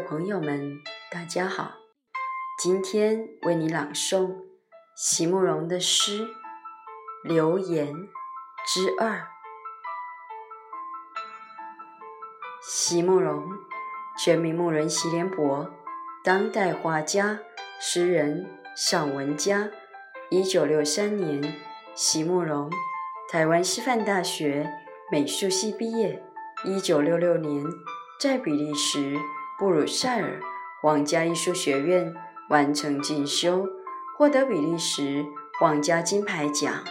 朋友们，大家好！今天为你朗诵席慕容的诗《留言之二》。席慕容，全名慕人席联博，当代画家、诗人、散文家。一九六三年，席慕容，台湾师范大学美术系毕业。一九六六年，在比利时。布鲁塞尔皇家艺术学院完成进修，获得比利时皇家金牌奖、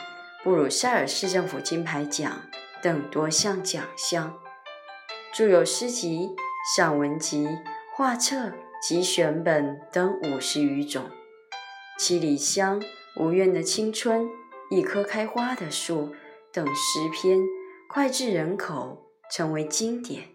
布鲁塞尔市政府金牌奖等多项奖项。著有诗集、散文集、画册及选本等五十余种，《七里香》《无怨的青春》《一棵开花的树》等诗篇脍炙人口，成为经典。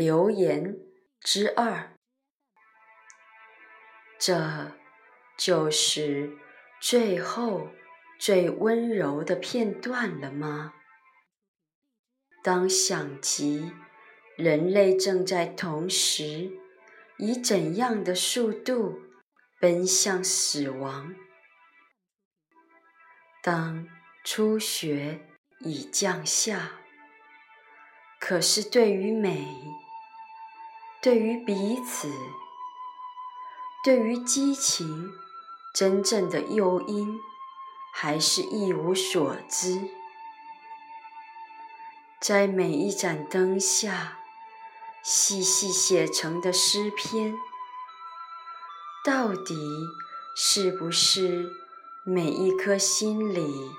留言之二，这就是最后最温柔的片段了吗？当想及人类正在同时以怎样的速度奔向死亡，当初雪已降下。可是，对于美，对于彼此，对于激情，真正的诱因，还是一无所知。在每一盏灯下，细细写成的诗篇，到底是不是每一颗心里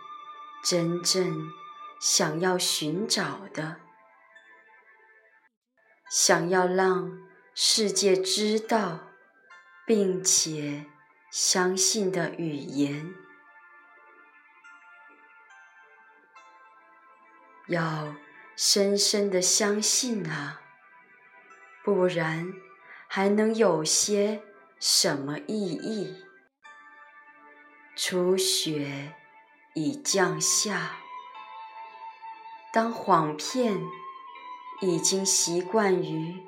真正想要寻找的？想要让世界知道，并且相信的语言，要深深的相信啊，不然还能有些什么意义？初雪已降下，当谎骗。已经习惯于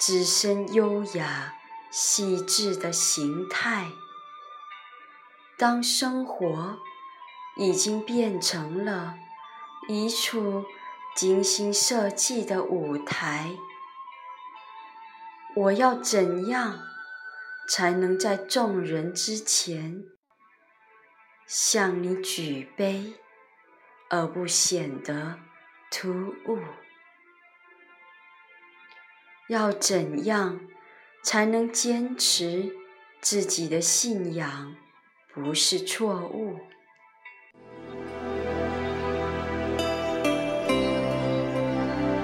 自身优雅细致的形态。当生活已经变成了一处精心设计的舞台，我要怎样才能在众人之前向你举杯，而不显得突兀？要怎样才能坚持自己的信仰不是错误？